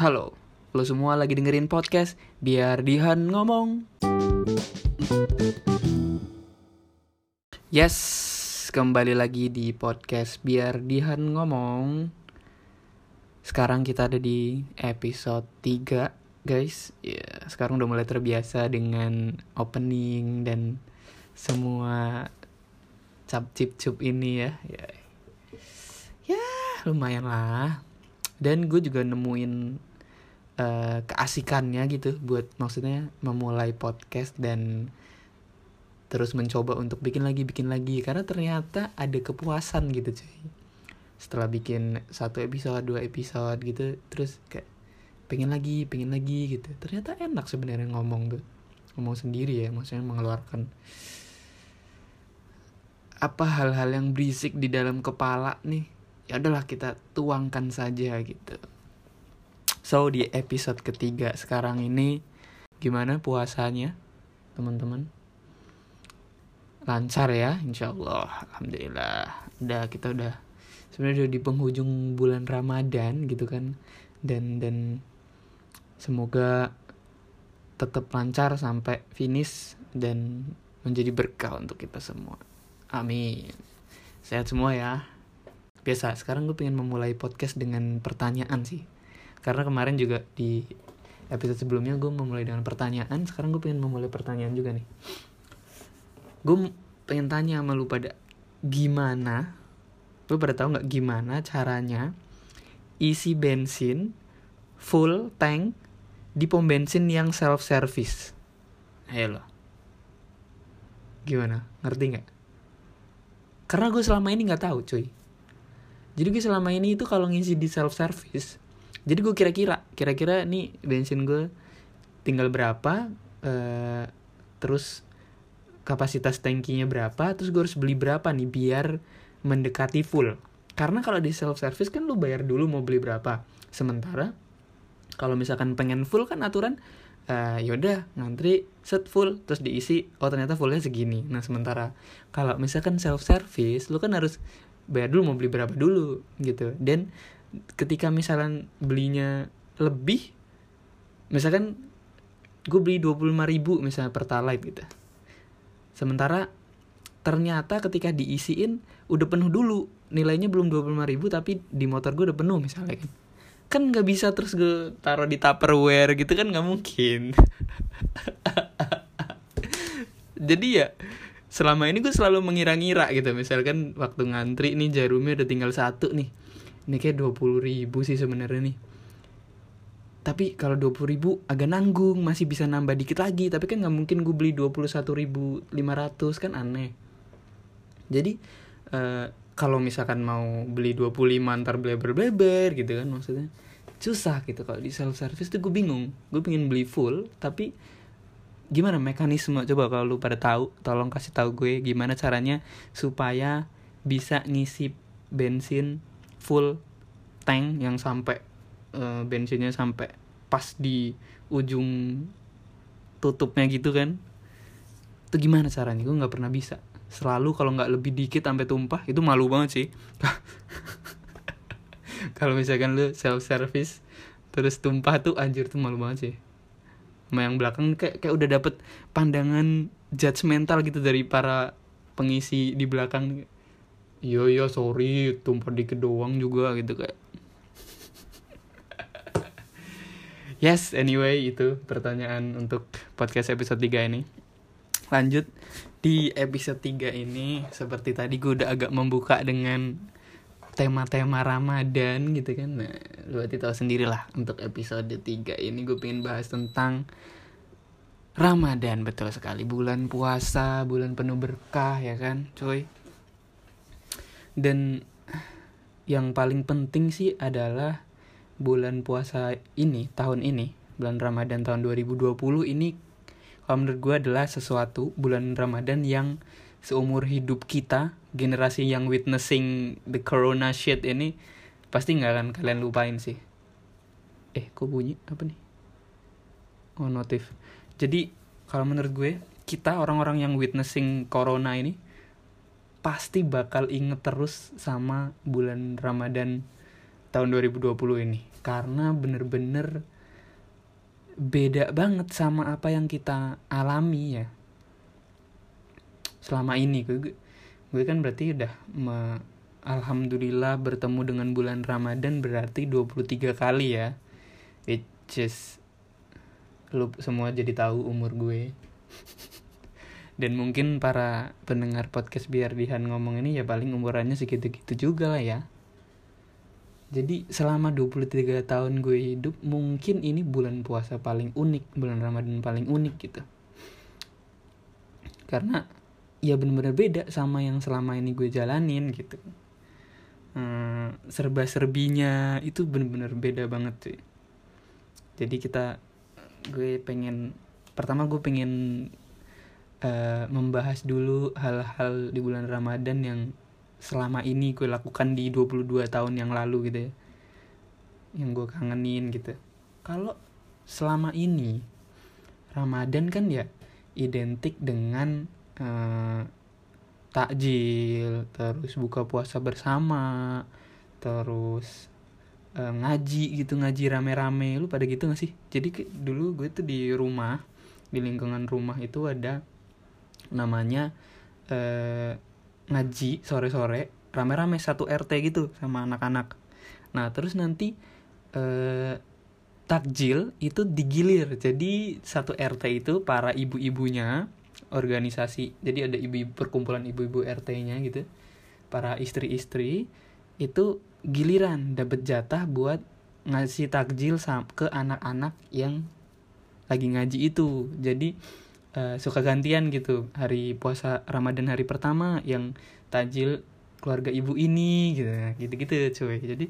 Halo, lo semua lagi dengerin podcast biar Dihan ngomong. Yes, kembali lagi di podcast biar Dihan ngomong. Sekarang kita ada di episode 3, guys. Ya, sekarang udah mulai terbiasa dengan opening dan semua cap cip cup ini ya. Ya, ya lumayan lah. Dan gue juga nemuin uh, keasikannya gitu buat maksudnya memulai podcast dan terus mencoba untuk bikin lagi bikin lagi. Karena ternyata ada kepuasan gitu cuy. Setelah bikin satu episode dua episode gitu terus kayak pengen lagi pengen lagi gitu. Ternyata enak sebenarnya ngomong tuh. Ngomong sendiri ya maksudnya mengeluarkan. Apa hal-hal yang berisik di dalam kepala nih? Ya adalah kita tuangkan saja gitu So di episode ketiga sekarang ini gimana puasanya teman-teman? Lancar ya, insya Allah, alhamdulillah. Udah kita udah sebenarnya udah di penghujung bulan Ramadan gitu kan, dan dan semoga tetap lancar sampai finish dan menjadi berkah untuk kita semua. Amin. Sehat semua ya. Biasa, sekarang gue pengen memulai podcast dengan pertanyaan sih karena kemarin juga di episode sebelumnya gue memulai dengan pertanyaan sekarang gue pengen memulai pertanyaan juga nih. Gue pengen tanya sama lu pada gimana lu pada tahu nggak gimana caranya isi bensin full tank di pom bensin yang self service ayo lo. Gimana? Ngerti nggak? Karena gue selama ini nggak tahu cuy. Jadi gue selama ini itu kalau ngisi di self service jadi gue kira-kira kira-kira nih bensin gue tinggal berapa uh, terus kapasitas tankinya berapa terus gue harus beli berapa nih biar mendekati full. Karena kalau di self service kan lu bayar dulu mau beli berapa. Sementara kalau misalkan pengen full kan aturan uh, yaudah ngantri set full terus diisi oh ternyata fullnya segini. Nah sementara kalau misalkan self service lu kan harus bayar dulu mau beli berapa dulu gitu. Dan ketika misalkan belinya lebih misalkan gue beli 25 ribu misalnya pertalite gitu. Sementara ternyata ketika diisiin udah penuh dulu nilainya belum 25 ribu tapi di motor gue udah penuh misalnya kan kan nggak bisa terus gue taruh di tupperware gitu kan nggak mungkin. Jadi ya selama ini gue selalu mengira-ngira gitu. Misalkan waktu ngantri nih jarumnya udah tinggal satu nih ini kayak dua puluh ribu sih sebenarnya nih. Tapi kalau dua puluh ribu agak nanggung masih bisa nambah dikit lagi. Tapi kan nggak mungkin gue beli dua puluh satu ribu lima ratus kan aneh. Jadi uh, kalau misalkan mau beli 25 ntar bleber-bleber gitu kan maksudnya susah gitu kalau di self service tuh gue bingung. Gue pengen beli full tapi gimana mekanisme? Coba kalau lu pada tahu tolong kasih tahu gue gimana caranya supaya bisa ngisi bensin full tank yang sampai uh, bensinnya sampai pas di ujung tutupnya gitu kan. Itu gimana caranya? Gue nggak pernah bisa. Selalu kalau nggak lebih dikit sampai tumpah itu malu banget sih. Kalau misalkan lu self service terus tumpah tuh anjir tuh malu banget sih. Sama yang belakang kayak kayak udah dapet pandangan judgmental gitu dari para pengisi di belakang iya iya sorry tumpah dikit doang juga gitu kayak. Yes anyway itu pertanyaan untuk podcast episode 3 ini. Lanjut di episode 3 ini seperti tadi gue udah agak membuka dengan tema-tema Ramadan gitu kan. Nah lu berarti tahu sendiri lah untuk episode 3 ini gue pengen bahas tentang Ramadan betul sekali. Bulan puasa bulan penuh berkah ya kan cuy dan yang paling penting sih adalah bulan puasa ini tahun ini bulan Ramadan tahun 2020 ini kalau menurut gue adalah sesuatu bulan Ramadan yang seumur hidup kita generasi yang witnessing the corona shit ini pasti nggak akan kalian lupain sih. Eh kok bunyi? Apa nih? Oh notif. Jadi kalau menurut gue kita orang-orang yang witnessing corona ini pasti bakal inget terus sama bulan Ramadan tahun 2020 ini. karena bener-bener beda banget sama apa yang kita alami ya. Selama ini gue gue kan berarti udah me, alhamdulillah bertemu dengan bulan Ramadan berarti 23 kali ya. Which is lu semua jadi tahu umur gue dan mungkin para pendengar podcast biar Dihan ngomong ini ya paling umurannya segitu-gitu juga lah ya. Jadi selama 23 tahun gue hidup mungkin ini bulan puasa paling unik bulan Ramadan paling unik gitu. Karena ya bener-bener beda sama yang selama ini gue jalanin gitu. Hmm, serba-serbinya itu bener-bener beda banget sih jadi kita gue pengen pertama gue pengen uh, membahas dulu hal-hal di bulan Ramadan yang selama ini gue lakukan di 22 tahun yang lalu gitu ya. Yang gue kangenin gitu. Kalau selama ini Ramadan kan ya identik dengan uh, takjil terus buka puasa bersama terus uh, ngaji gitu ngaji rame-rame. Lu pada gitu gak sih? Jadi dulu gue tuh di rumah di lingkungan rumah itu ada namanya uh, ngaji sore-sore rame-rame satu RT gitu sama anak-anak. Nah terus nanti eh, takjil itu digilir. Jadi satu RT itu para ibu-ibunya organisasi jadi ada ibu-ibu perkumpulan ibu-ibu RT-nya gitu para istri-istri itu giliran dapat jatah buat ngasih takjil ke anak-anak yang lagi ngaji itu. Jadi uh, suka gantian gitu. Hari puasa Ramadan hari pertama yang tajil keluarga ibu ini gitu. Gitu gitu cuy. Jadi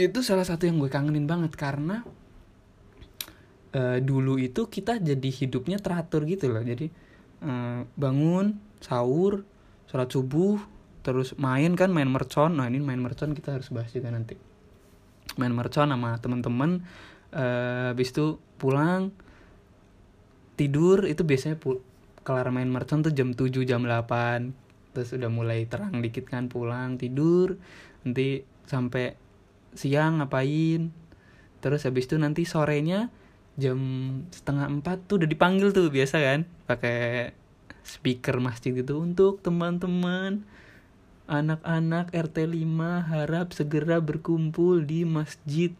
itu salah satu yang gue kangenin banget karena uh, dulu itu kita jadi hidupnya teratur gitu loh. Jadi uh, bangun sahur sholat subuh terus main kan main mercon. Nah ini main mercon kita harus bahas juga nanti. Main mercon sama temen-temen uh, habis itu pulang tidur itu biasanya kelar main mercon tuh jam 7 jam 8 terus udah mulai terang dikit kan pulang tidur. Nanti sampai siang ngapain? Terus habis itu nanti sorenya jam setengah empat tuh udah dipanggil tuh biasa kan pakai speaker masjid itu untuk teman-teman. Anak-anak RT 5 harap segera berkumpul di masjid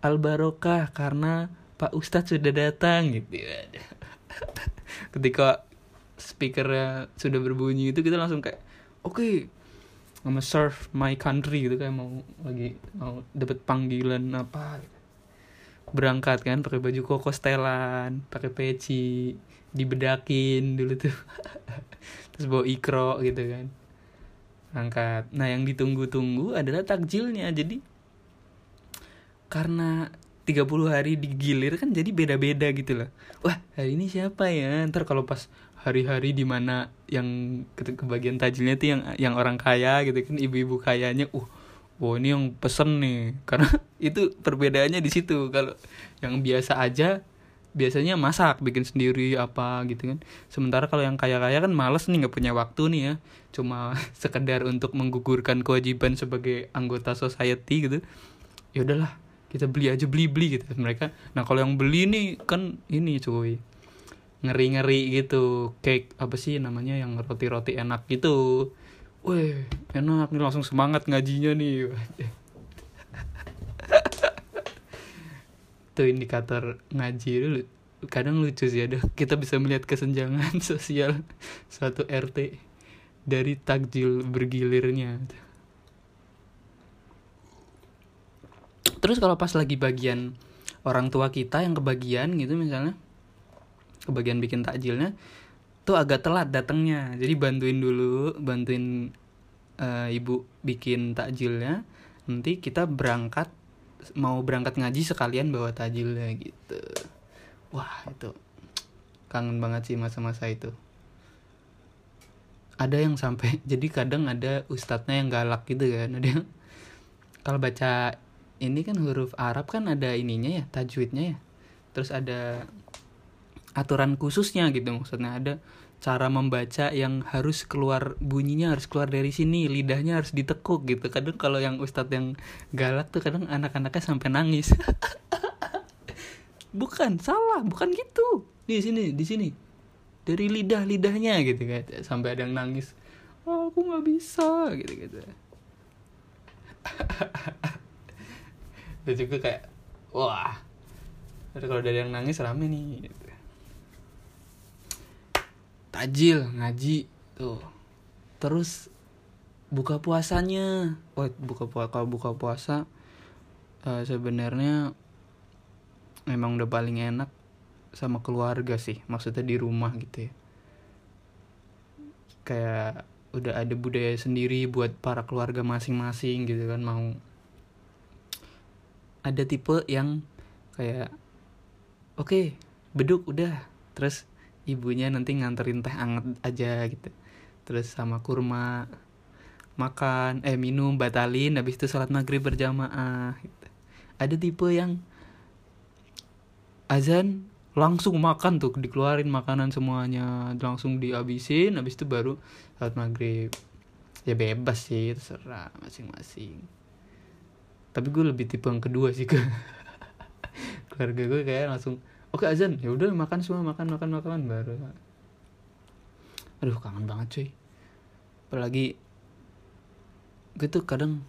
Al Barokah karena Pak Ustadz sudah datang gitu ya. ketika speakernya sudah berbunyi itu kita langsung kayak oke okay, I'm serve my country gitu kayak mau lagi mau dapat panggilan apa. Berangkat kan pakai baju koko setelan pakai peci dibedakin dulu tuh. Terus bawa ikro gitu kan. Berangkat nah yang ditunggu-tunggu adalah takjilnya. Jadi karena 30 hari digilir kan jadi beda-beda gitu loh. Wah, hari ini siapa ya? Ntar kalau pas hari-hari di mana yang ke kebagian tajilnya tuh yang yang orang kaya gitu kan ibu-ibu kayanya uh wow ini yang pesen nih. Karena itu perbedaannya di situ. Kalau yang biasa aja biasanya masak bikin sendiri apa gitu kan. Sementara kalau yang kaya-kaya kan males nih nggak punya waktu nih ya. Cuma sekedar untuk menggugurkan kewajiban sebagai anggota society gitu. Ya udahlah kita beli aja beli beli gitu mereka nah kalau yang beli nih kan ini cuy ngeri ngeri gitu cake apa sih namanya yang roti roti enak gitu Wih, enak nih langsung semangat ngajinya nih. Itu indikator ngaji dulu. Kadang lucu sih ada kita bisa melihat kesenjangan sosial suatu RT dari takjil bergilirnya. Terus kalau pas lagi bagian orang tua kita yang kebagian gitu misalnya kebagian bikin takjilnya tuh agak telat datangnya. Jadi bantuin dulu bantuin uh, ibu bikin takjilnya. Nanti kita berangkat mau berangkat ngaji sekalian bawa takjilnya gitu. Wah itu kangen banget sih masa-masa itu. Ada yang sampai jadi kadang ada ustadznya yang galak gitu kan ada yang kalau baca ini kan huruf Arab kan ada ininya ya tajwidnya ya. Terus ada aturan khususnya gitu maksudnya ada cara membaca yang harus keluar bunyinya harus keluar dari sini lidahnya harus ditekuk gitu. Kadang kalau yang ustadz yang galak tuh kadang anak-anaknya sampai nangis. Bukan salah bukan gitu. Di sini di sini. Dari lidah lidahnya gitu kan sampai ada yang nangis. Oh, aku nggak bisa gitu gitu dan juga kayak wah ada kalau dari yang nangis rame nih. Gitu tajil ngaji tuh. Terus buka puasanya. Oh buka puasa kalau buka puasa uh, sebenarnya memang udah paling enak sama keluarga sih maksudnya di rumah gitu ya. Kayak udah ada budaya sendiri buat para keluarga masing-masing gitu kan mau ada tipe yang kayak oke okay, beduk udah. Terus ibunya nanti nganterin teh anget aja gitu. Terus sama kurma makan eh minum batalin habis itu sholat maghrib berjamaah gitu. ada tipe yang azan langsung makan tuh dikeluarin makanan semuanya langsung dihabisin habis itu baru sholat maghrib. Ya bebas sih terserah masing-masing tapi gue lebih tipe yang kedua sih ke keluarga gue kayak langsung oke azan. Ya udah makan semua makan makan makan baru. Aduh kangen banget cuy. Apalagi gue tuh kadang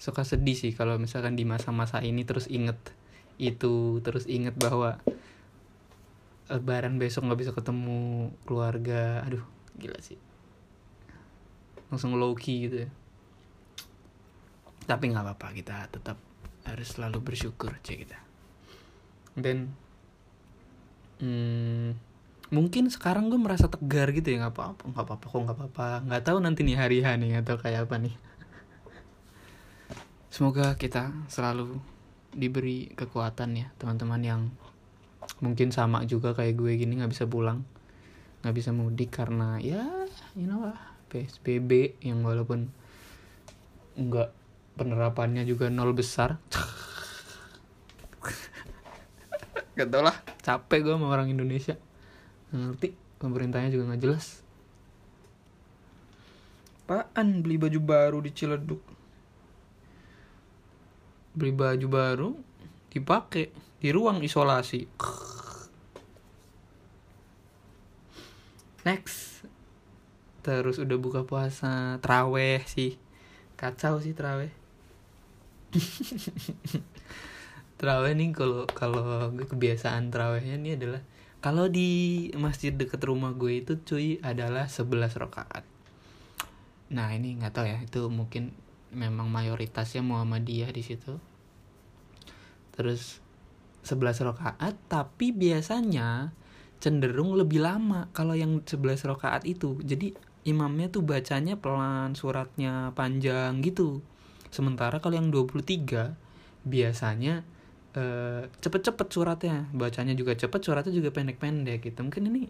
suka sedih sih kalau misalkan di masa-masa ini terus inget itu terus inget bahwa lebaran besok nggak bisa ketemu keluarga. Aduh gila sih. Langsung low key gitu ya tapi nggak apa-apa kita tetap harus selalu bersyukur cek kita. Dan hmm, mungkin sekarang gue merasa tegar gitu ya nggak apa-apa nggak apa-apa kok nggak apa-apa. Nggak tahu nanti nih hari hari atau kayak apa nih. Semoga kita selalu diberi kekuatan ya teman-teman yang mungkin sama juga kayak gue gini nggak bisa pulang nggak bisa mudik karena ya you know lah psbb yang walaupun nggak penerapannya juga nol besar. Gak tau lah. Capek gue sama orang Indonesia. Gak ngerti Pemerintahnya juga gak jelas. Apaan beli baju baru di Ciledug? Beli baju baru Dipakai Di ruang isolasi. Next. Terus udah buka puasa Traweh sih. Kacau sih traweh terawih nih kalau kalau kebiasaan terawihnya ini adalah kalau di masjid deket rumah gue itu cuy adalah 11 rakaat. Nah ini nggak tahu ya itu mungkin memang mayoritasnya Muhammadiyah di situ. Terus 11 rakaat tapi biasanya cenderung lebih lama kalau yang 11 rakaat itu. Jadi imamnya tuh bacanya pelan suratnya panjang gitu sementara kalau yang 23 biasanya uh, cepet-cepet suratnya. Bacanya juga cepet suratnya juga pendek-pendek gitu. Mungkin ini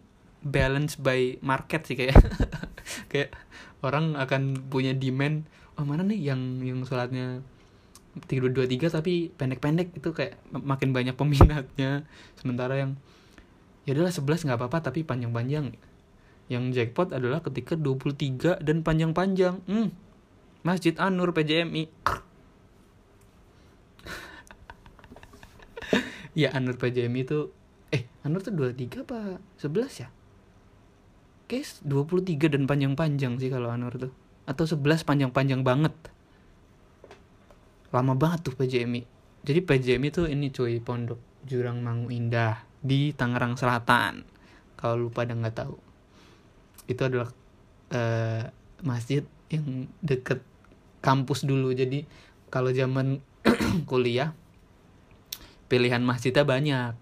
balance by market sih kayak kayak orang akan punya demand oh mana nih yang yang suratnya tiga dua tiga tapi pendek-pendek? Itu kayak makin banyak peminatnya. Sementara yang ya adalah sebelas nggak apa-apa tapi panjang-panjang. Yang jackpot adalah ketika 23 dan panjang-panjang. Hmm, Masjid Anur PJMI ya Anur PJM itu eh Anur tuh 23 apa 11 ya? Guys 23 dan panjang-panjang sih kalau Anur tuh. Atau 11 panjang-panjang banget. Lama banget tuh PJMI jadi PJMI tuh ini cuy pondok Jurang Mangu Indah di Tangerang Selatan. Kalau lupa dan nggak tahu. Itu adalah uh, masjid yang deket kampus dulu jadi kalau zaman kuliah pilihan masjidnya banyak.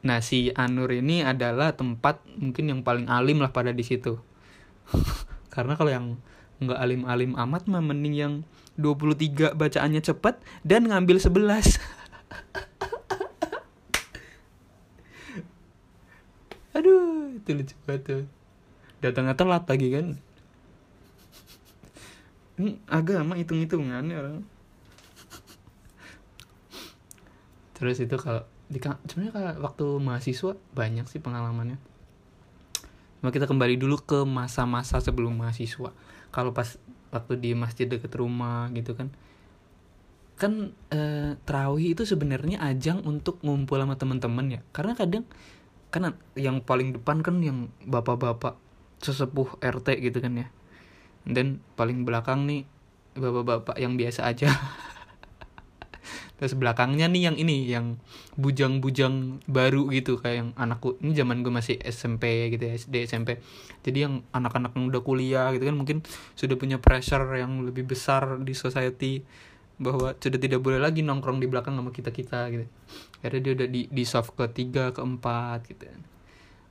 Nah si Anur ini adalah tempat mungkin yang paling alim lah pada di situ. Karena kalau yang nggak alim-alim amat mah mending yang 23 bacaannya cepat dan ngambil 11. Aduh, itu lucu banget tuh. Datangnya telat lagi kan. Ini agama hitung-hitungan ya orang. terus itu kalau di sebenarnya kalau waktu mahasiswa banyak sih pengalamannya Cuma kita kembali dulu ke masa-masa sebelum mahasiswa. Kalau pas waktu di masjid deket rumah gitu kan. Kan eh, terawih itu sebenarnya ajang untuk ngumpul sama teman-teman ya. Karena kadang kan yang paling depan kan yang bapak-bapak sesepuh RT gitu kan ya. Dan paling belakang nih bapak-bapak yang biasa aja. terus belakangnya nih yang ini yang bujang-bujang baru gitu kayak yang anakku. Ini zaman gue masih SMP gitu ya SD SMP jadi yang anak-anak yang udah kuliah gitu kan mungkin sudah punya pressure yang lebih besar di society bahwa sudah tidak boleh lagi nongkrong di belakang sama kita kita gitu. Akhirnya dia udah di di soft ketiga keempat gitu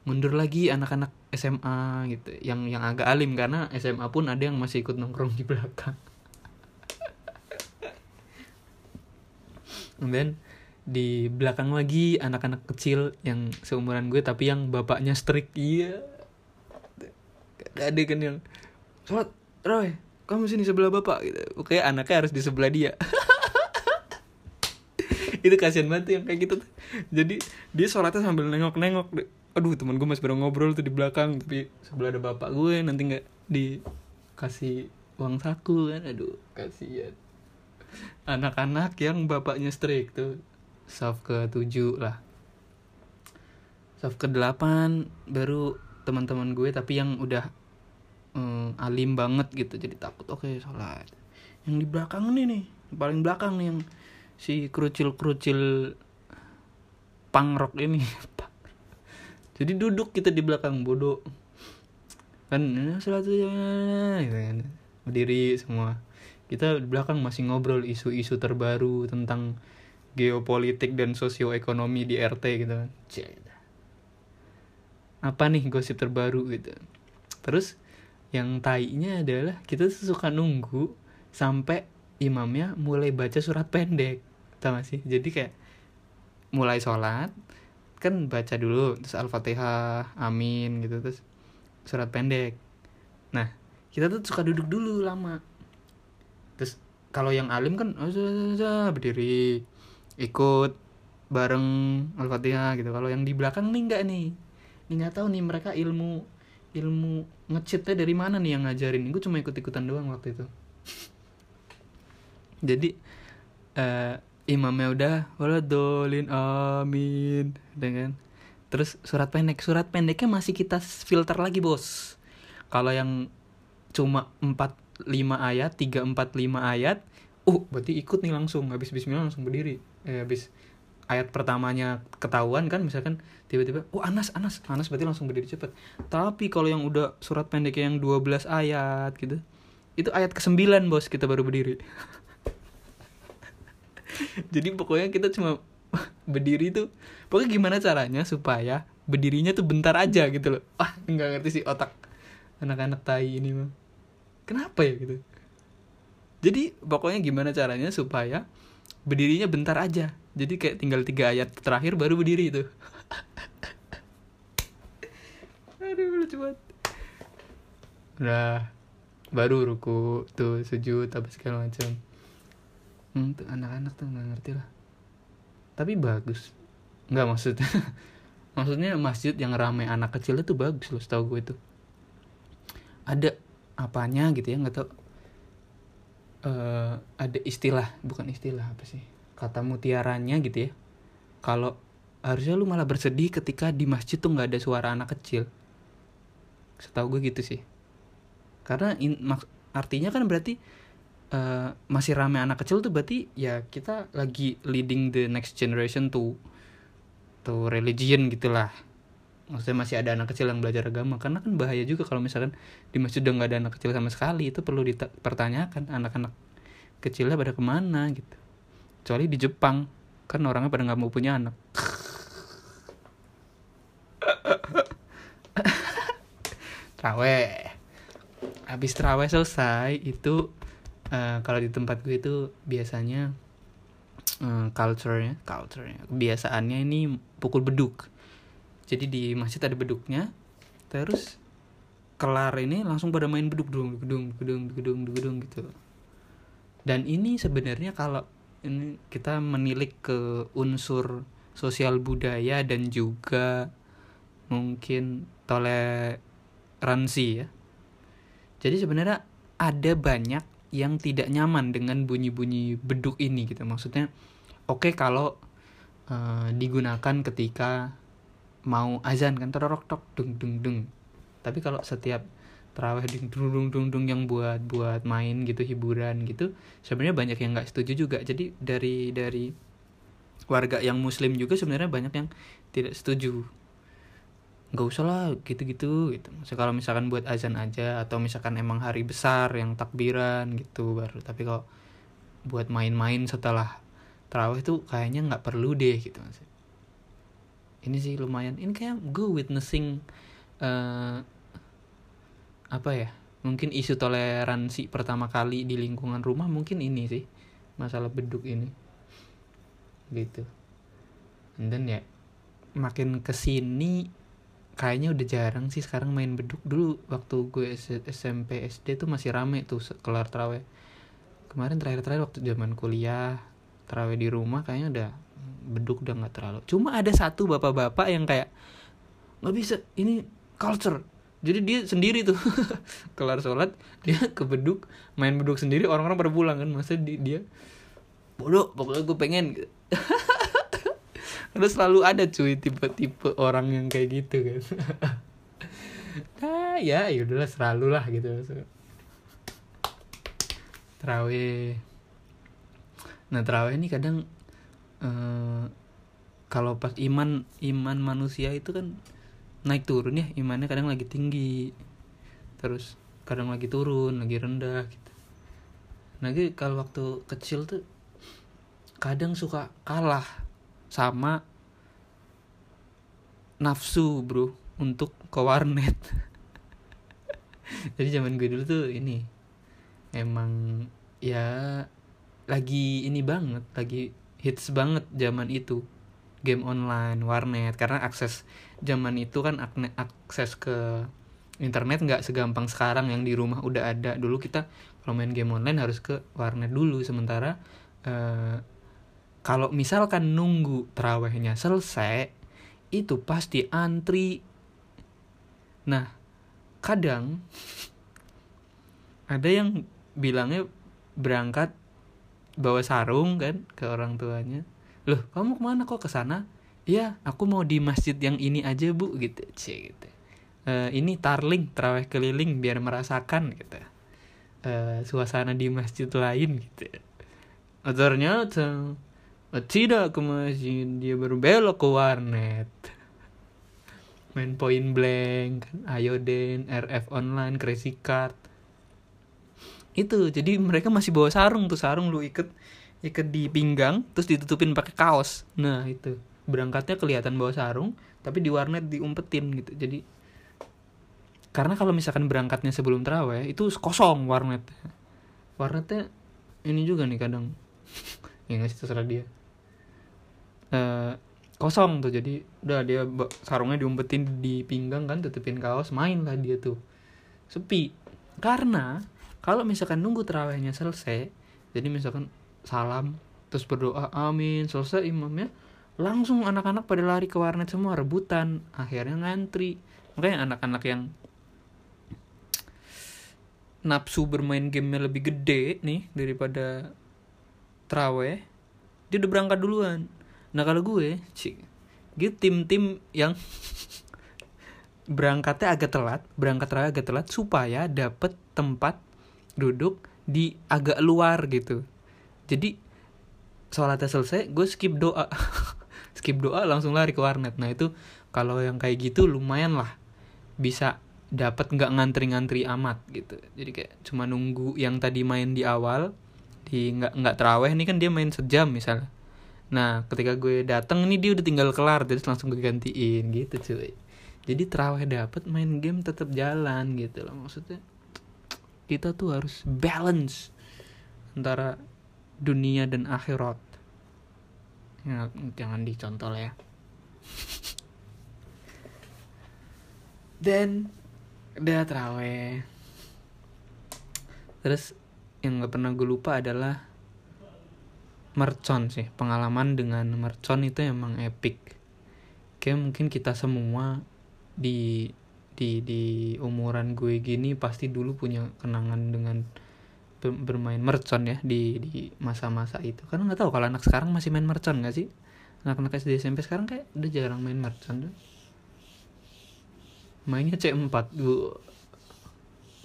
mundur lagi anak-anak SMA gitu. Yang yang agak alim karena SMA pun ada yang masih ikut nongkrong di belakang. And then di belakang lagi anak-anak kecil yang seumuran gue tapi yang bapaknya strict. Iya. Ada kan yang sholat Roy. Kamu sini sebelah bapak gitu. Oke anaknya harus di sebelah dia. Itu kasihan banget yang kayak gitu jadi dia sholatnya sambil nengok-nengok aduh teman gue masih pada ngobrol tuh di belakang tapi sebelah ada bapak gue nanti nggak dikasih uang saku kan aduh kasihan. Anak-anak yang bapaknya strict tuh soft ke tujuh lah. Soft ke delapan baru teman-teman gue tapi yang udah um, alim banget gitu jadi takut oke okay, sholat. Yang di belakang nih nih paling belakang nih yang si kerucil-kerucil pangrok ini jadi duduk kita di belakang bodoh. Kan sholat gitu kan. Berdiri semua. Kita di belakang masih ngobrol isu-isu terbaru tentang geopolitik dan sosioekonomi di RT gitu kan. Apa nih gosip terbaru gitu. Terus yang tainya adalah kita suka nunggu sampai imamnya mulai baca surat pendek. Tau gak sih? Jadi kayak mulai sholat kan baca dulu terus al-fatihah amin gitu terus surat pendek. Nah kita tuh suka duduk dulu lama. Terus kalau yang alim kan berdiri ikut bareng al-fatihah gitu. Kalau yang di belakang nih enggak nih. Ini nggak tahu nih mereka ilmu ilmu ngecitnya dari mana nih yang ngajarin. Gue cuma ikut ikutan doang waktu itu. Jadi uh, imamnya udah waladolin amin dengan terus surat pendek surat pendeknya masih kita filter lagi bos. Kalau yang cuma empat 5 ayat 3 4 5 ayat uh berarti ikut nih langsung habis bismillah langsung berdiri. Eh, habis ayat pertamanya ketahuan kan misalkan tiba-tiba oh Anas Anas Anas berarti langsung berdiri cepet tapi kalau yang udah surat pendek yang 12 ayat gitu itu ayat ke-9 bos kita baru berdiri jadi pokoknya kita cuma berdiri tuh pokoknya gimana caranya supaya berdirinya tuh bentar aja gitu loh. Ah nggak ngerti sih otak anak-anak tai ini mah. Kenapa ya gitu? Jadi pokoknya gimana caranya supaya berdirinya bentar aja. Jadi kayak tinggal tiga ayat terakhir baru berdiri itu aduh lucu banget. Udah baru ruku tuh sujud apa segala macam hmm, anak-anak tuh nggak ngerti lah. Tapi bagus. Nggak maksudnya maksudnya masjid yang ramai anak kecil itu bagus loh setahu gue itu. Ada apanya gitu ya nggak tau uh, ada istilah bukan istilah apa sih? Kata mutiaranya gitu ya. Kalau harusnya lu malah bersedih ketika di masjid tuh nggak ada suara anak kecil. Setahu gue gitu sih. Karena in, mak, artinya kan berarti uh, masih ramai anak kecil tuh berarti ya kita lagi leading the next generation to to religion gitulah. Maksudnya masih ada anak kecil yang belajar agama. Karena kan bahaya juga kalau misalkan di masjid udah nggak ada anak kecil sama sekali. Itu perlu dipertanyakan anak-anak kecilnya pada ke mana gitu. Kecuali di Jepang. Kan orangnya pada nggak mau punya anak. Traweh habis traweh selesai itu uh, kalau di tempat gue itu biasanya uh, culture-nya culture-nya kebiasaannya ini pukul beduk. Jadi di masjid ada beduknya terus kelar ini langsung pada main beduk dong gedung gedung gedung gedung gitu. Dan ini sebenarnya kalau ini kita menilik ke unsur sosial budaya dan juga mungkin tole toleransi ya. Jadi sebenarnya ada banyak yang tidak nyaman dengan bunyi-bunyi beduk ini gitu. Maksudnya oke okay kalau uh, digunakan ketika mau azan kan terorok tok dung dung dung. Tapi kalau setiap terawih dung dung dung dung yang buat buat main gitu hiburan gitu sebenarnya banyak yang nggak setuju juga. Jadi dari dari warga yang muslim juga sebenarnya banyak yang tidak setuju nggak usah lah gitu-gitu gitu. Kalau misalkan buat azan aja atau misalkan emang hari besar yang takbiran gitu baru tapi kalau buat main-main setelah terawih tuh kayaknya nggak perlu deh gitu ini sih lumayan ini kayak gue witnessing uh, apa ya mungkin isu toleransi pertama kali di lingkungan rumah mungkin ini sih masalah beduk ini gitu. And then ya makin ke sini kayaknya udah jarang sih sekarang main beduk. Dulu waktu gue SMP SD tuh masih rame tuh kelar terawih. Kemarin terakhir-terakhir waktu zaman kuliah terawih di rumah kayaknya udah beduk udah nggak terlalu. Cuma ada satu bapak-bapak yang kayak nggak bisa ini culture. Jadi dia sendiri tuh kelar sholat dia ke beduk main beduk sendiri orang-orang pada pulang kan. Masa di, dia bodoh pokoknya gue pengen. Karena selalu ada cuy tipe-tipe orang yang kayak gitu kan. nah ya ya udahlah selalu lah gitu. Terawih. Nah terawih ini kadang uh, kalau pas iman iman manusia itu kan naik turun ya imannya kadang lagi tinggi terus kadang lagi turun lagi rendah gitu nah kalau waktu kecil tuh kadang suka kalah sama nafsu bro untuk ke warnet. Jadi zaman gue dulu tuh ini emang ya lagi ini banget lagi hits banget zaman itu. Game online warnet karena akses zaman itu kan akses ke internet nggak segampang sekarang yang di rumah udah ada. Dulu kita kalau main game online harus ke warnet dulu sementara uh, kalau misalkan nunggu terawihnya selesai itu pasti antri. Nah kadang ada yang bilangnya berangkat bawa sarung kan ke orang tuanya. Loh kamu ke mana kok ke sana? Iya aku mau di masjid yang ini aja bu gitu cie gitu. E, ini tarling terawih keliling biar merasakan gitu. E, suasana di masjid lain gitu. Ternyata tidak ke masjid dia baru belok ke warnet. Main point blank kan? Ayoden rf online crazy card. Itu jadi mereka masih bawa sarung tuh sarung lu iket iket di pinggang terus ditutupin pakai kaos. Nah itu. Berangkatnya kelihatan bawa sarung tapi di warnet diumpetin gitu. Jadi karena kalau misalkan berangkatnya sebelum terawih itu kosong warnet warnetnya ini juga nih kadang. Ya nggak terserah dia uh, kosong tuh. Jadi udah dia sarungnya diumpetin di pinggang kan tutupin kaos main lah dia tuh. Sepi. Karena kalau misalkan nunggu terawihnya selesai jadi misalkan salam terus berdoa amin selesai imamnya langsung anak-anak pada lari ke warnet semua rebutan akhirnya ngantri. Makanya anak-anak yang nafsu bermain gamenya lebih gede nih daripada terawih dia udah berangkat duluan nah kalau gue cik gitu tim-tim yang berangkatnya agak telat berangkat raya agak telat supaya dapet tempat duduk di agak luar gitu. Jadi sholatnya selesai gue skip doa. Skip doa langsung lari ke warnet. Nah itu kalau yang kayak gitu lumayan lah. Bisa dapat nggak ngantri-ngantri amat gitu. Jadi kayak cuma nunggu yang tadi main di awal di nggak nggak teraweh nih kan dia main sejam misalnya Nah ketika gue dateng nih dia udah tinggal kelar terus langsung gue gantiin gitu cuy. Jadi terawih dapet main game tetap jalan gitu loh maksudnya. Kita tuh harus balance antara dunia dan akhirat. Ya, jangan dicontoh ya. Dan udah terawih. Terus yang gak pernah gue lupa adalah mercon sih. Pengalaman dengan mercon itu emang epic. Kayak mungkin kita semua di di di umuran gue gini pasti dulu punya kenangan dengan ber- bermain mercon ya di di masa-masa itu. Karena nggak tahu kalau anak sekarang masih main mercon nggak sih? Anak-anak SD SMP sekarang kayak udah jarang main mercon tuh. Mainnya C4 gue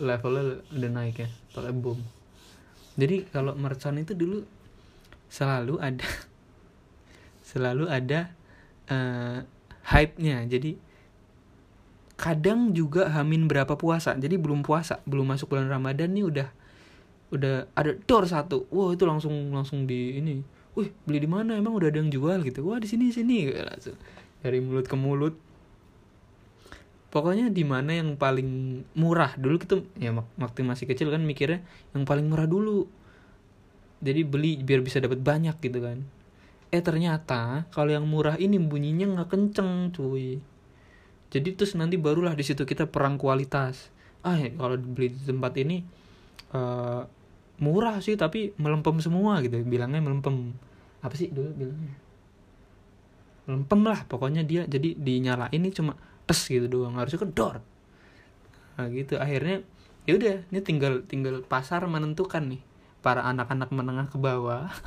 levelnya udah naik ya pakai bom. Jadi kalau mercon itu dulu selalu ada selalu ada uh, hype-nya. Jadi kadang juga hamin berapa puasa. Jadi belum puasa belum masuk bulan ramadan nih udah udah ada door satu. Wah itu langsung langsung di ini. Wih beli di mana? Emang udah ada yang jual gitu. Wah di sini sini. Langsung dari mulut ke mulut. Pokoknya di mana yang paling murah? Dulu gitu ya waktu masih kecil kan mikirnya yang paling murah dulu jadi beli biar bisa dapat banyak gitu kan. Eh ternyata kalau yang murah ini bunyinya nggak kenceng cuy. Jadi terus nanti barulah di situ kita perang kualitas. Ah ya, kalau beli di tempat ini uh, murah sih tapi melempem semua gitu. Bilangnya melempem. Apa sih dulu bilangnya? Melempem lah pokoknya dia. Jadi dinyalain ini cuma tes gitu doang. Harusnya kedor. Nah gitu. Akhirnya ya udah ini tinggal tinggal pasar menentukan nih para anak-anak menengah ke bawah.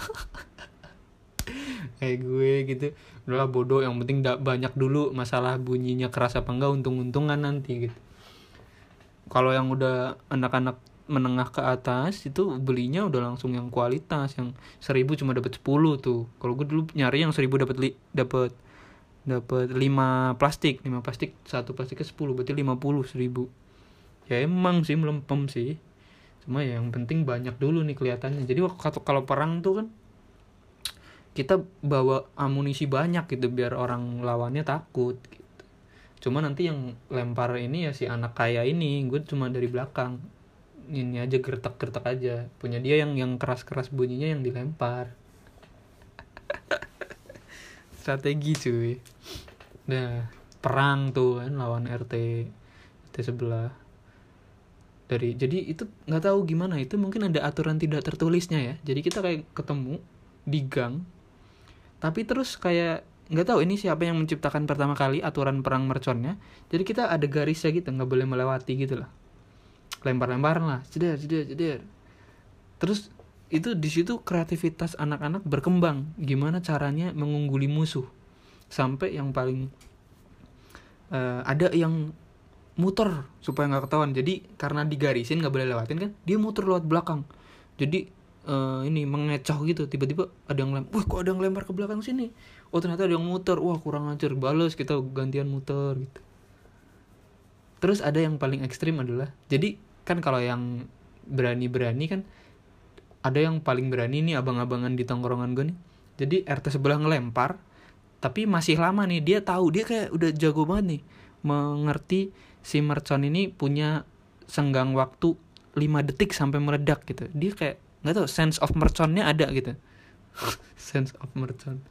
Kayak gue gitu. Udahlah bodoh. Yang penting da- banyak dulu masalah bunyinya keras apa enggak untung-untungan nanti gitu. Kalau yang udah anak-anak menengah ke atas itu belinya udah langsung yang kualitas. Yang seribu cuma dapat 10 tuh. Kalau gue dulu nyari yang seribu dapat li dapat dapat lima plastik. Lima plastik satu plastiknya 10 berarti lima puluh seribu. Ya emang sih melempem sih cuma ya yang penting banyak dulu nih kelihatannya jadi waktu kalau perang tuh kan kita bawa amunisi banyak gitu biar orang lawannya takut gitu. Cuma nanti yang lempar ini ya si anak kaya ini, gue cuma dari belakang. Ini aja gertak-gertak aja. Punya dia yang yang keras-keras bunyinya yang dilempar. Strategi cuy. Nah, perang tuh kan lawan RT RT sebelah. Dari jadi itu nggak tahu gimana itu mungkin ada aturan tidak tertulisnya ya. Jadi kita kayak ketemu di gang tapi terus kayak nggak tahu ini siapa yang menciptakan pertama kali aturan perang merconnya. Jadi kita ada garisnya gitu nggak boleh melewati gitu lah. Lempar-lemparan lah ceder ceder ceder terus itu di situ kreativitas anak-anak berkembang. Gimana caranya mengungguli musuh. Sampai yang paling uh, ada yang muter supaya nggak ketahuan. Jadi karena digarisin nggak boleh lewatin kan dia muter lewat belakang. Jadi uh, ini mengecoh gitu. Tiba-tiba ada yang lempar wah kok ada yang lempar ke belakang sini? Oh ternyata ada yang muter. Wah kurang ajar. Balas kita gantian muter gitu. Terus ada yang paling ekstrim adalah jadi kan kalau yang berani-berani kan ada yang paling berani nih abang-abangan di tongkrongan gue nih. Jadi RT sebelah ngelempar tapi masih lama nih. Dia tahu dia kayak udah jago banget nih mengerti si mercon ini punya senggang waktu 5 detik sampai meledak gitu. Dia kayak nggak tahu sense of merconnya ada gitu. Sense of mercon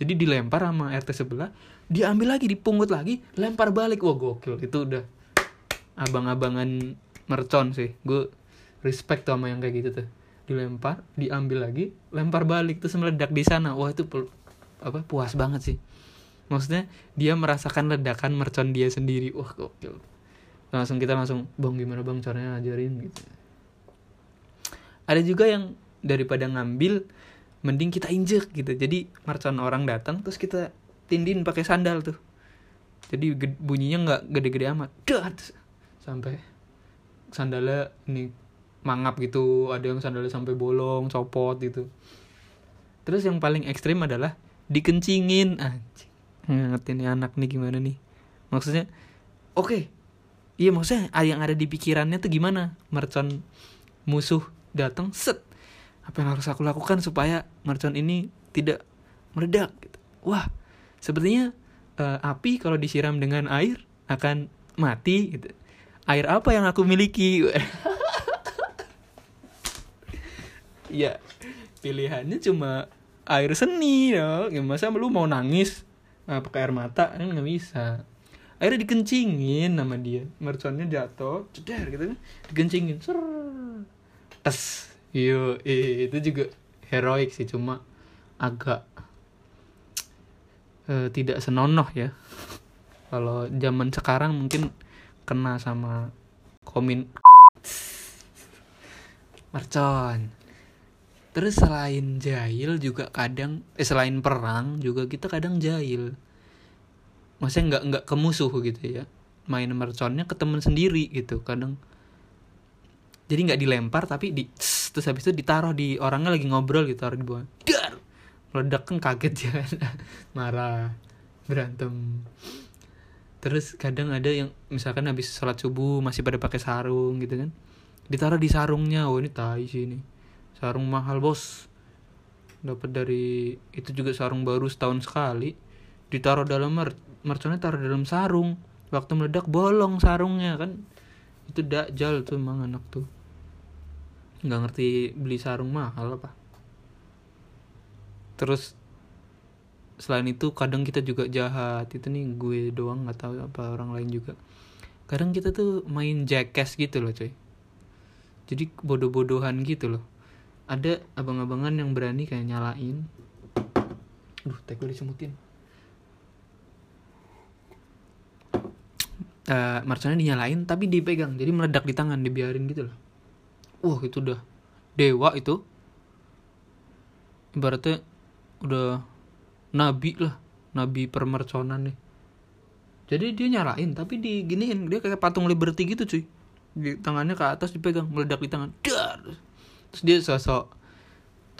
jadi dilempar sama RT sebelah diambil lagi dipungut lagi lempar balik. Wah gokil. Itu udah abang-abangan mercon sih. Gue respect tuh sama yang kayak gitu tuh. Dilempar diambil lagi lempar balik terus meledak di sana. Wah itu apa puas banget sih maksudnya dia merasakan ledakan mercon dia sendiri. Wah gokil. Langsung kita langsung bang gimana bang? Caranya ajarin gitu. Ada juga yang daripada ngambil mending kita injek gitu. Jadi mercon orang datang terus kita tindin pakai sandal tuh. Jadi bunyinya nggak gede-gede amat. Dat sampai sandalnya ini mangap gitu. Ada yang sandalnya sampai bolong copot gitu. Terus yang paling ekstrim adalah dikencingin ngerti nih anak nih gimana nih. Maksudnya oke. Okay. iya maksudnya yang ada di pikirannya tuh gimana? Mercon musuh datang set. Apa yang harus aku lakukan supaya mercon ini tidak meledak gitu. wah sepertinya uh, api kalau disiram dengan air akan mati gitu. Air apa yang aku miliki? Ya pilihannya cuma air seni ya masa lu mau nangis nah, pakai air mata kan nggak bisa. Akhirnya dikencingin nama dia. Merconnya jatuh ceder gitu kan. Dikencingin ser. Tes. Yo itu juga heroik sih cuma agak uh, tidak senonoh ya. Kalau zaman sekarang mungkin kena sama komin. Mercon terus selain jahil juga kadang eh selain perang juga kita kadang jahil. Maksudnya nggak nggak ke musuh gitu ya. Main merconnya ke temen sendiri gitu kadang. Jadi nggak dilempar tapi di terus habis itu ditaruh di orangnya lagi ngobrol gitu taruh di bawah. Dar! Meledak kan kaget ya marah berantem. Terus kadang ada yang misalkan habis sholat subuh masih pada pakai sarung gitu kan. Ditaruh di sarungnya oh ini tai sih ini sarung mahal bos. Dapat dari itu juga sarung baru setahun sekali. Ditaruh dalam mer merconnya taruh dalam sarung. Waktu meledak bolong sarungnya kan. Itu dakjal tuh emang anak tuh. Nggak ngerti beli sarung mahal apa. Terus selain itu kadang kita juga jahat. Itu nih gue doang nggak tahu apa orang lain juga. Kadang kita tuh main jackass gitu loh coy. Jadi bodoh-bodohan gitu loh ada abang-abangan yang berani kayak nyalain. Duh, teh gue disemutin uh, marconnya dinyalain tapi dipegang jadi meledak di tangan dibiarin gitu loh. Wah itu udah dewa itu. Ibaratnya udah nabi lah nabi permerconan nih. Jadi dia nyalain tapi diginiin dia kayak patung liberty gitu cuy. Di tangannya ke atas dipegang meledak di tangan. Dar terus dia sosok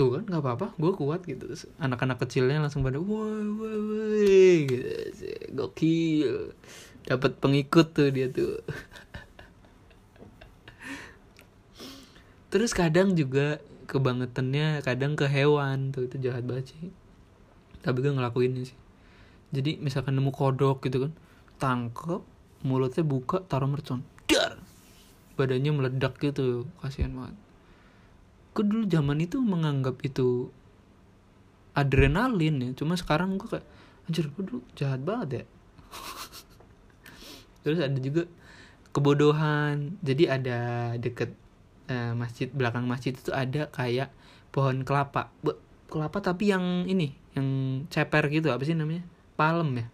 tuh kan nggak apa-apa gue kuat gitu. Terus anak-anak kecilnya langsung pada woi woi woi gitu. Gokil. Dapat pengikut tuh dia tuh. Terus kadang juga kebangetannya kadang ke hewan tuh itu jahat banget sih. Tapi gue ngelakuinnya sih. Jadi misalkan nemu kodok gitu kan tangkep mulutnya buka taruh mercon dar! Badannya meledak gitu kasihan banget gue dulu zaman itu menganggap itu adrenalin ya? Cuma sekarang gue kayak anjir gue dulu jahat banget ya. Terus ada juga kebodohan. Jadi ada deket uh, masjid belakang masjid itu ada kayak pohon kelapa. Be kelapa tapi yang ini yang ceper gitu apa sih namanya? Palem ya.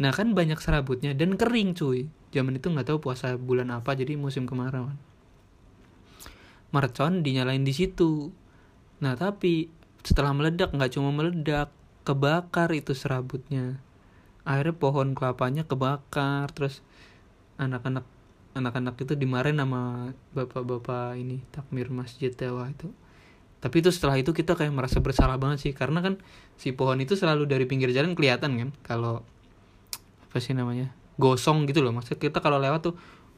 Nah kan banyak serabutnya dan kering cuy. Zaman itu nggak tahu puasa bulan apa jadi musim kemarau mercon dinyalain di situ. Nah tapi setelah meledak nggak cuma meledak kebakar itu serabutnya. Akhirnya pohon kelapanya kebakar terus anak-anak anak-anak itu dimarahin sama bapak-bapak ini takmir masjid dewa itu. Tapi itu setelah itu kita kayak merasa bersalah banget sih karena kan si pohon itu selalu dari pinggir jalan kelihatan kan kalau apa sih namanya gosong gitu loh. Maksudnya kita kalau lewat tuh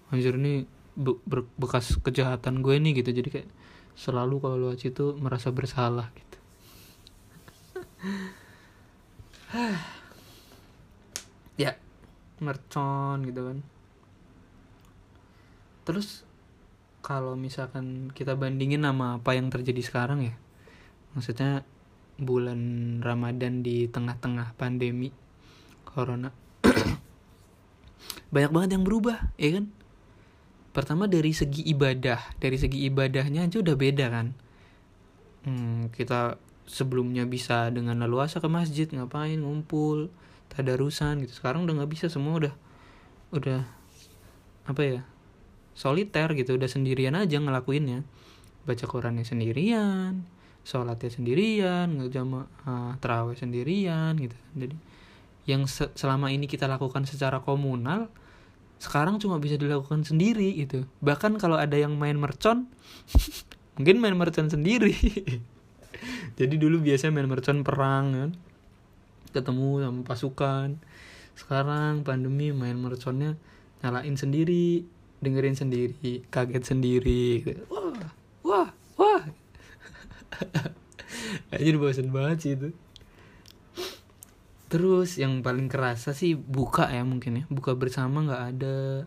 anjir ini be bekas kejahatan gue nih gitu. Jadi kayak selalu kalau lewat situ merasa bersalah gitu. Ya mercon gitu kan. Terus kalau misalkan kita bandingin sama apa yang terjadi sekarang ya maksudnya bulan Ramadan di tengah-tengah pandemi corona banyak banget yang berubah ya kan pertama dari segi ibadah. Dari segi ibadahnya aja udah beda kan? Hmm, kita sebelumnya bisa dengan leluasa ke masjid ngapain ngumpul tadarusan gitu. Sekarang udah nggak bisa semua udah udah apa ya soliter gitu. Udah sendirian aja ngelakuinnya. Baca Qurannya sendirian sholatnya sendirian ngejamaah terawih sendirian gitu. Jadi yang se selama ini kita lakukan secara komunal sekarang cuma bisa dilakukan sendiri gitu. Bahkan kalau ada yang main mercon mungkin main mercon sendiri. Jadi dulu biasanya main mercon perang kan. Ketemu sama pasukan. Sekarang pandemi main merconnya nyalain sendiri dengerin sendiri kaget sendiri gitu. wah wah wah. Aja bosan banget sih itu terus yang paling kerasa sih buka ya mungkin ya. Buka bersama nggak ada.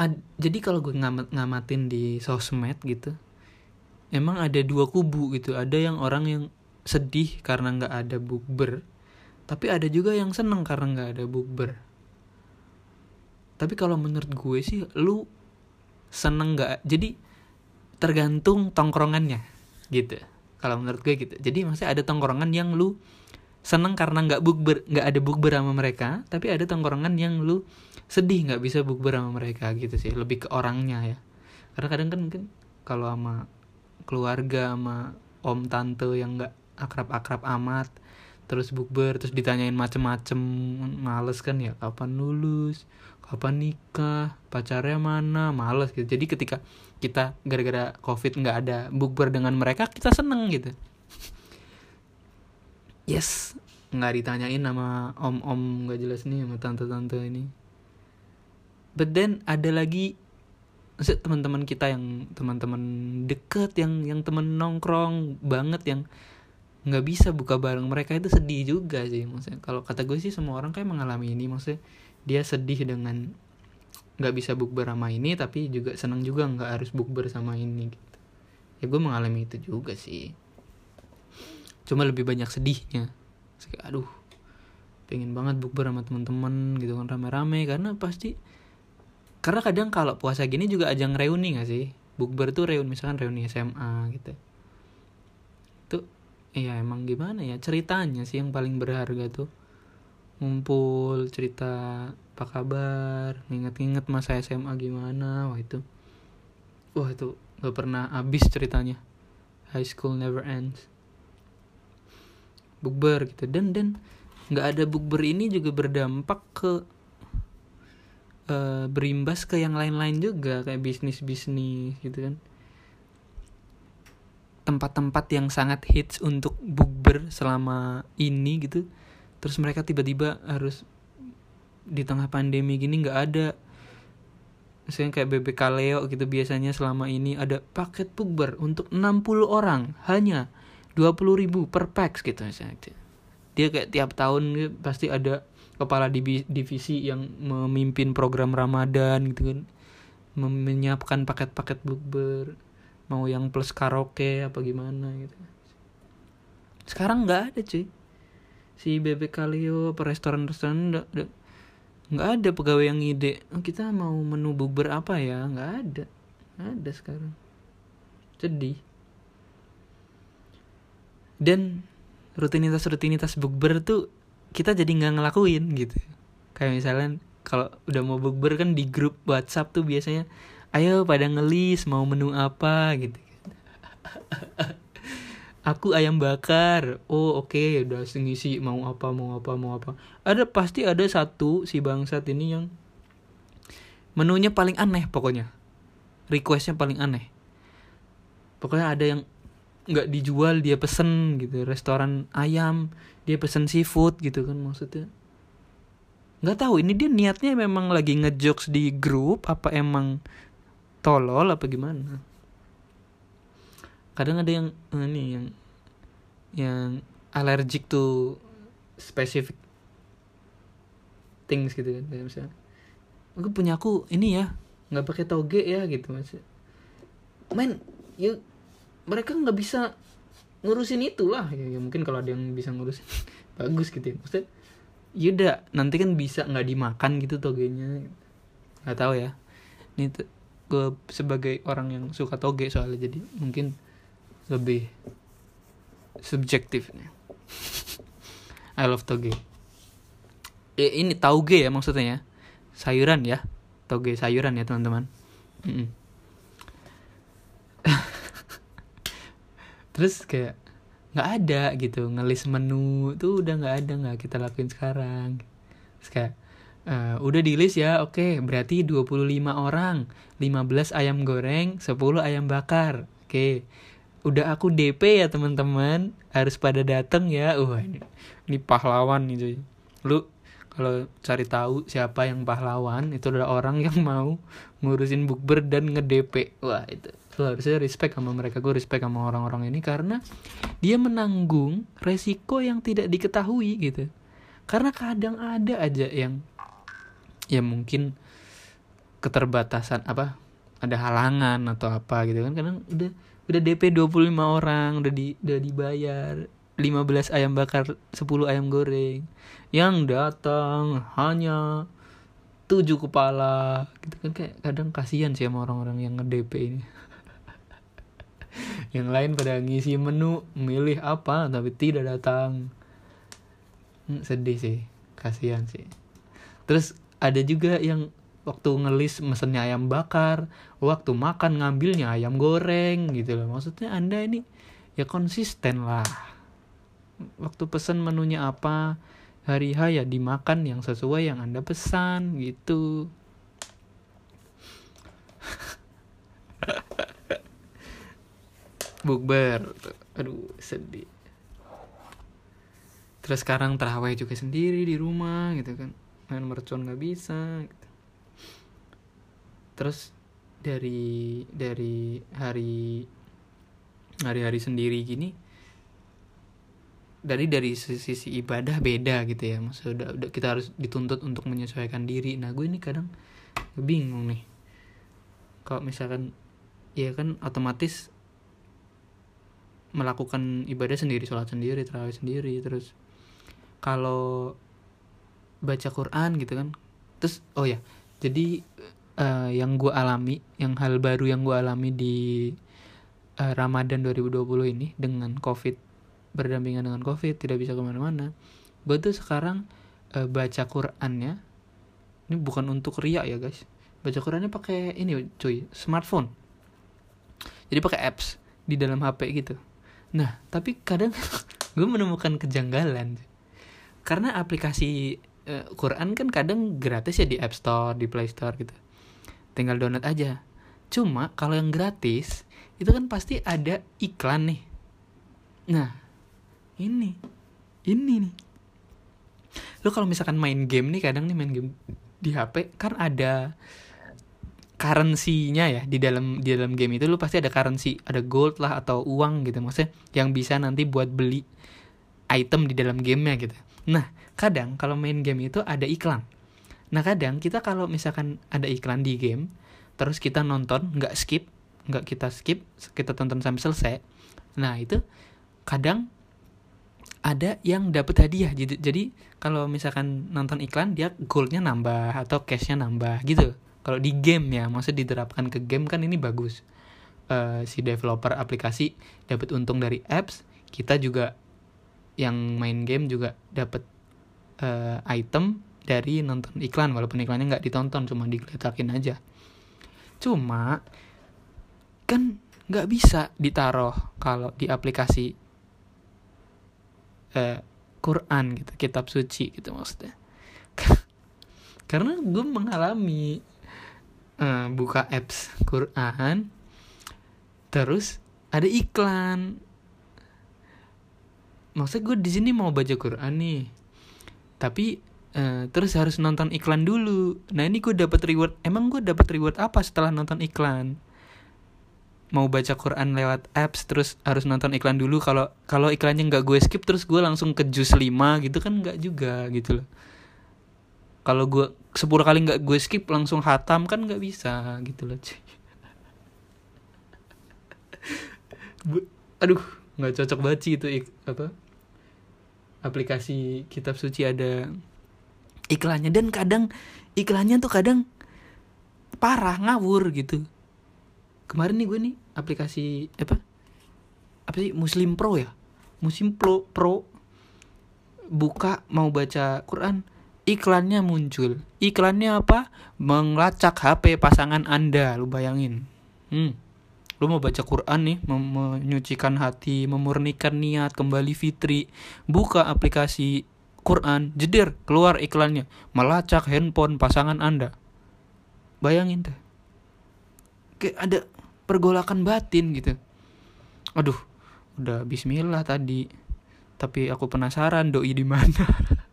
Ad, jadi kalau gue ngamat ngamatin di sosmed gitu emang ada dua kubu gitu. Ada yang orang yang sedih karena nggak ada bukber tapi ada juga yang seneng karena nggak ada bukber. Tapi kalau menurut gue sih lu seneng nggak jadi tergantung tongkrongannya gitu. Kalau menurut gue gitu. Jadi maksudnya ada tongkrongan yang lu seneng karena nggak bukber nggak ada bukber sama mereka tapi ada tongkrongan yang lu sedih nggak bisa bukber sama mereka gitu sih lebih ke orangnya ya. Karena kadang kan mungkin kalau sama keluarga sama om tante yang nggak akrab-akrab amat terus bukber terus ditanyain macem-macem males kan ya kapan lulus? Kapan nikah? Pacarnya mana? Males gitu. Jadi ketika kita gara-gara covid nggak ada bukber dengan mereka kita seneng gitu yes. Nggak ditanyain sama om-om nggak jelas nih sama tante-tante ini. But then ada lagi teman-teman kita yang teman-teman deket yang yang temen nongkrong banget yang nggak bisa buka bareng mereka itu sedih juga sih maksudnya. Kalau kata gue sih semua orang kayak mengalami ini maksudnya dia sedih dengan nggak bisa bukber sama ini tapi juga senang juga nggak harus bukber sama ini gitu. Ya gue mengalami itu juga sih cuma lebih banyak sedihnya. Kayak aduh pengen banget bukber sama teman-teman gitu kan rame-rame. Karena pasti karena kadang kalau puasa gini juga ajang reuni gak sih? Bukber tuh reuni misalkan reuni SMA gitu. Tuh iya emang gimana ya ceritanya sih yang paling berharga tuh. Ngumpul cerita apa kabar nginget-nginget masa SMA gimana wah itu. Wah itu gak pernah habis ceritanya. High school never ends bukber gitu. Dan dan nggak ada bukber ini juga berdampak ke uh, berimbas ke yang lain-lain juga kayak bisnis bisnis gitu kan. Tempat-tempat yang sangat hits untuk bukber selama ini gitu. Terus mereka tiba-tiba harus di tengah pandemi gini nggak ada. Misalnya kayak BBK Leo gitu biasanya selama ini ada paket bukber untuk 60 orang hanya 20 ribu per packs gitu misalnya. Dia kayak tiap tahun gitu, pasti ada kepala divisi yang memimpin program Ramadan gitu kan. Menyiapkan paket-paket bukber mau yang plus karaoke apa gimana gitu. Sekarang nggak ada cuy. Si bebek kalio apa restoran-restoran nggak ada pegawai yang ide oh, kita mau menu bukber apa ya? Nggak ada nggak ada sekarang. Sedih dan rutinitas rutinitas bukber tuh kita jadi nggak ngelakuin gitu. Kayak misalnya kalau udah mau bukber kan di grup WhatsApp tuh biasanya ayo pada ngelis mau menu apa gitu. Aku ayam bakar. Oh oke okay, udah ngisi mau apa mau apa mau apa. Ada pasti ada satu si bangsat ini yang menunya paling aneh pokoknya. Requestnya paling aneh. Pokoknya ada yang nggak dijual dia pesen gitu. Restoran ayam dia pesen seafood gitu kan maksudnya. Nggak tahu ini dia niatnya memang lagi ngejokes di grup apa emang tolol apa gimana? Kadang ada yang eh, ini yang yang allergic to specific things gitu kan. Kayak misalnya aku punya aku ini ya nggak pakai toge ya gitu mas men ya mereka nggak bisa ngurusin itulah. Ya, ya mungkin kalau ada yang bisa ngurusin bagus gitu ya. Maksudnya yaudah nanti kan bisa nggak dimakan gitu togenya. Nggak tahu ya. Ini gue sebagai orang yang suka toge soalnya jadi mungkin lebih subjektif nih I love toge. Eh, ini tauge ya maksudnya ya. Sayuran ya. Toge sayuran ya teman-teman. terus kayak nggak ada gitu ngelis menu tuh udah nggak ada nggak kita lakuin sekarang terus kayak Uh, udah di list ya, oke. Okay, berarti 25 orang, 15 ayam goreng, 10 ayam bakar. Oke. Okay. Udah aku DP ya teman-teman, harus pada datang ya. Wah, ini, ini pahlawan itu. Lu kalau cari tahu siapa yang pahlawan, itu adalah orang yang mau ngurusin bukber dan nge-DP. Wah, itu. Harusnya respect sama mereka. Gue respect sama orang-orang ini karena dia menanggung resiko yang tidak diketahui gitu. Karena kadang ada aja yang ya mungkin keterbatasan apa ada halangan atau apa gitu kan kadang udah udah DP 25 orang udah di udah dibayar 15 ayam bakar 10 ayam goreng yang datang hanya tujuh kepala gitu kan kayak kadang kasihan sih sama orang-orang yang nge-DP ini yang lain pada ngisi menu milih apa tapi tidak datang. Hmm, sedih sih. Kasihan sih. Terus ada juga yang waktu ngelis mesennya ayam bakar waktu makan ngambilnya ayam goreng gitu loh. Maksudnya anda ini ya konsisten lah. Waktu pesan menunya apa hari H ya dimakan yang sesuai yang anda pesan gitu bukber. Aduh sedih. Terus sekarang terawih juga sendiri di rumah gitu kan. Main mercon nggak bisa gitu. terus dari dari hari hari-hari sendiri gini dari dari sisi ibadah beda gitu ya. Maksudnya udah, kita harus dituntut untuk menyesuaikan diri. Nah gue ini kadang bingung nih. Kalau misalkan ya kan otomatis melakukan ibadah sendiri sholat sendiri terawih sendiri terus kalau baca Quran gitu kan terus oh ya jadi uh, yang gue alami yang hal baru yang gue alami di uh, Ramadan 2020 ini dengan COVID berdampingan dengan COVID tidak bisa ke mana-mana gue tuh sekarang uh, baca Qurannya ini bukan untuk riak ya guys baca Qurannya pakai ini cuy smartphone. Jadi pakai apps di dalam HP gitu nah tapi kadang gue menemukan kejanggalan karena aplikasi uh, Quran kan kadang gratis ya di App Store di Play Store gitu. Tinggal download aja. Cuma kalau yang gratis itu kan pasti ada iklan nih. Nah ini ini nih. Lo kalau misalkan main game nih kadang nih main game di HP kan ada currency-nya ya di dalam di dalam game itu lu pasti ada currency, ada gold lah atau uang gitu maksudnya yang bisa nanti buat beli item di dalam gamenya gitu. Nah, kadang kalau main game itu ada iklan. Nah, kadang kita kalau misalkan ada iklan di game, terus kita nonton, nggak skip, nggak kita skip, kita tonton sampai selesai. Nah, itu kadang ada yang dapat hadiah. Jadi, jadi kalau misalkan nonton iklan, dia goldnya nambah atau cashnya nambah gitu. Kalau di game ya, maksudnya diterapkan ke game kan ini bagus. Uh, si developer aplikasi dapat untung dari apps, kita juga yang main game juga dapat uh, item dari nonton iklan walaupun iklannya nggak ditonton cuma digeletakin aja cuma kan nggak bisa ditaruh kalau di aplikasi uh, Quran gitu kitab suci gitu maksudnya karena gue mengalami uh, buka apps Quran. Terus ada iklan. Maksudnya gue di sini mau baca Quran nih. Tapi uh, terus harus nonton iklan dulu. Nah ini gue dapat reward. Emang gue dapat reward apa setelah nonton iklan? Mau baca Quran lewat apps terus harus nonton iklan dulu. Kalau kalau iklannya nggak gue skip terus gue langsung ke jus 5 gitu kan nggak juga gitu loh. Kalau gue sepuluh kali nggak gue skip langsung hatam kan nggak bisa gitu loh cuy. Aduh nggak cocok banget sih itu apa aplikasi kitab suci ada iklannya. Dan kadang iklannya tuh kadang parah ngawur gitu. Kemarin nih gue nih aplikasi apa apa sih Muslim Pro ya? Muslim Pro Pro. Buka mau baca Quran iklannya muncul. Iklannya apa? Mengelacak HP pasangan anda. Lu bayangin. Hmm. Lu mau baca Quran nih menyucikan hati memurnikan niat kembali fitri buka aplikasi Quran jeder keluar iklannya. Melacak handphone pasangan anda. Bayangin tuh. Kayak ada pergolakan batin gitu. Aduh udah Bismillah tadi. Tapi aku penasaran doi di mana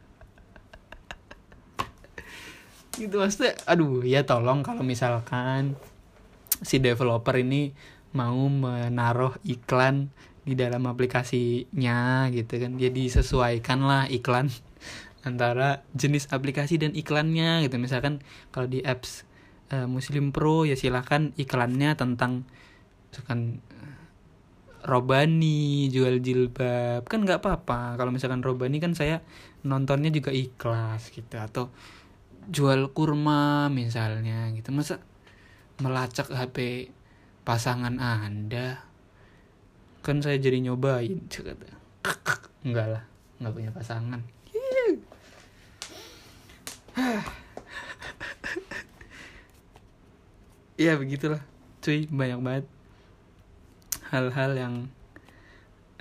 gitu maksudnya aduh ya tolong kalau misalkan si developer ini mau menaruh iklan di dalam aplikasinya gitu kan. Jadi sesuaikan lah iklan antara jenis aplikasi dan iklannya gitu. Misalkan kalau di apps uh, Muslim Pro ya silahkan iklannya tentang misalkan uh, robani jual jilbab kan nggak apa-apa. Kalau misalkan robani kan saya nontonnya juga ikhlas gitu atau jual kurma misalnya gitu. Masa melacak HP pasangan anda? Kan saya jadi nyobain kata. Enggak lah nggak punya pasangan. Ya begitulah cuy. Banyak banget hal-hal yang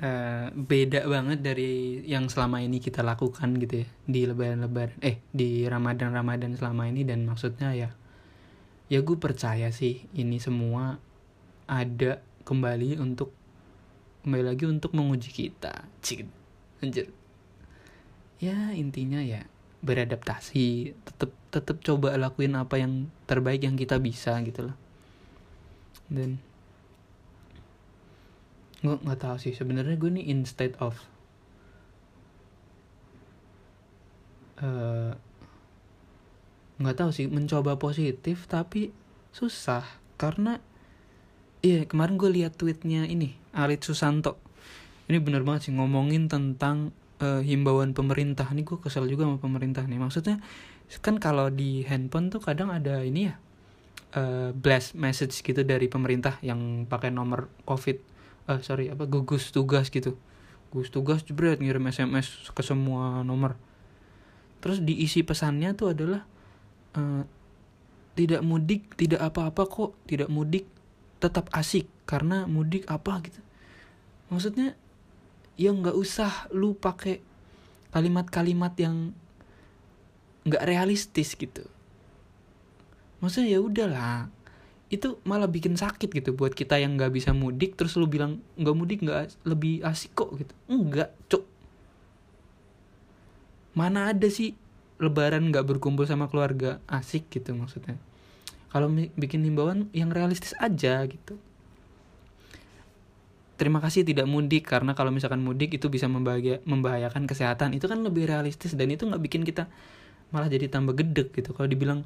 uh, beda banget dari yang selama ini kita lakukan gitu ya. Di lebaran-lebaran eh di ramadan-ramadan selama ini dan maksudnya ya ya gue percaya sih ini semua ada kembali untuk kembali lagi untuk menguji kita. Cik anjir. Ya intinya ya beradaptasi tetap tetap coba lakuin apa yang terbaik yang kita bisa gitu loh. Dan gue nggak tahu sih. Sebenarnya gue nih instead of uh, nggak tahu sih. Mencoba positif tapi susah. Karena iya kemarin gue lihat tweetnya ini Alit Susanto. Ini bener banget sih ngomongin tentang uh, himbauan pemerintah. Ini gue kesel juga sama pemerintah nih. Maksudnya kan kalau di handphone tuh kadang ada ini ya uh, blast message gitu dari pemerintah yang pakai nomor covid uh, sorry apa gugus tugas gitu. Gugus tugas jebret ngirim sms ke semua nomor. Terus diisi pesannya tuh adalah uh, tidak mudik tidak apa-apa kok tidak mudik tetap asik karena mudik apa gitu. Maksudnya ya nggak usah lu pakai kalimat-kalimat yang nggak realistis gitu. Maksudnya ya udahlah itu malah bikin sakit gitu buat kita yang nggak bisa mudik terus lu bilang nggak mudik nggak lebih asik kok gitu. Enggak cok mana ada sih lebaran nggak berkumpul sama keluarga asik gitu maksudnya? Kalau bikin himbauan yang realistis aja gitu. Terima kasih tidak mudik karena kalau misalkan mudik itu bisa membahayakan kesehatan. Itu kan lebih realistis dan itu nggak bikin kita malah jadi tambah gedek gitu. Kalau dibilang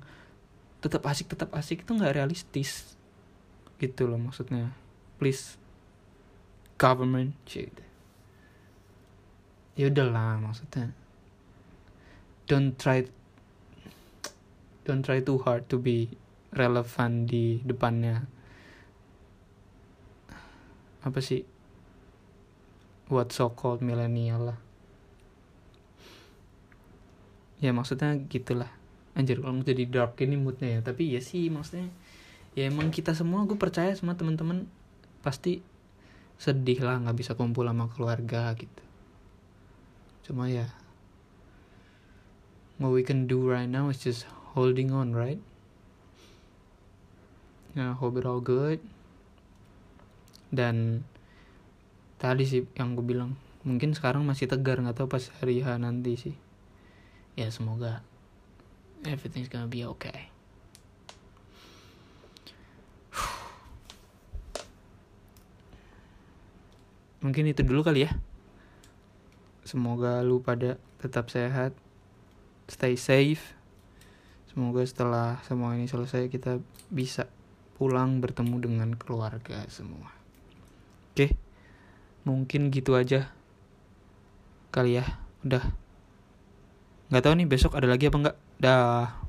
tetap asik tetap asik itu nggak realistis. Gitu loh maksudnya. Please. Government shit. Ya udahlah maksudnya. Don't try don't try too hard to be relevant di depannya. Apa sih? What so called millennial lah. Ya maksudnya gitulah anjir kalau jadi dark ini moodnya ya. Tapi ya sih maksudnya ya emang kita semua gue percaya semua teman-teman pasti sedih lah nggak bisa kumpul sama keluarga gitu. Cuma ya what we can do right now is just holding on right? Ya hope it all good. Dan tadi sih yang gue bilang mungkin sekarang masih tegar nggak tahu pas hari H nanti sih. Ya semoga everything's gonna be okay. Mungkin itu dulu kali ya. Semoga lu pada tetap sehat stay safe. Semoga setelah semua ini selesai kita bisa pulang bertemu dengan keluarga semua. Oke mungkin gitu aja kali ya. Udah. Nggak tahu nih besok ada lagi apa enggak dah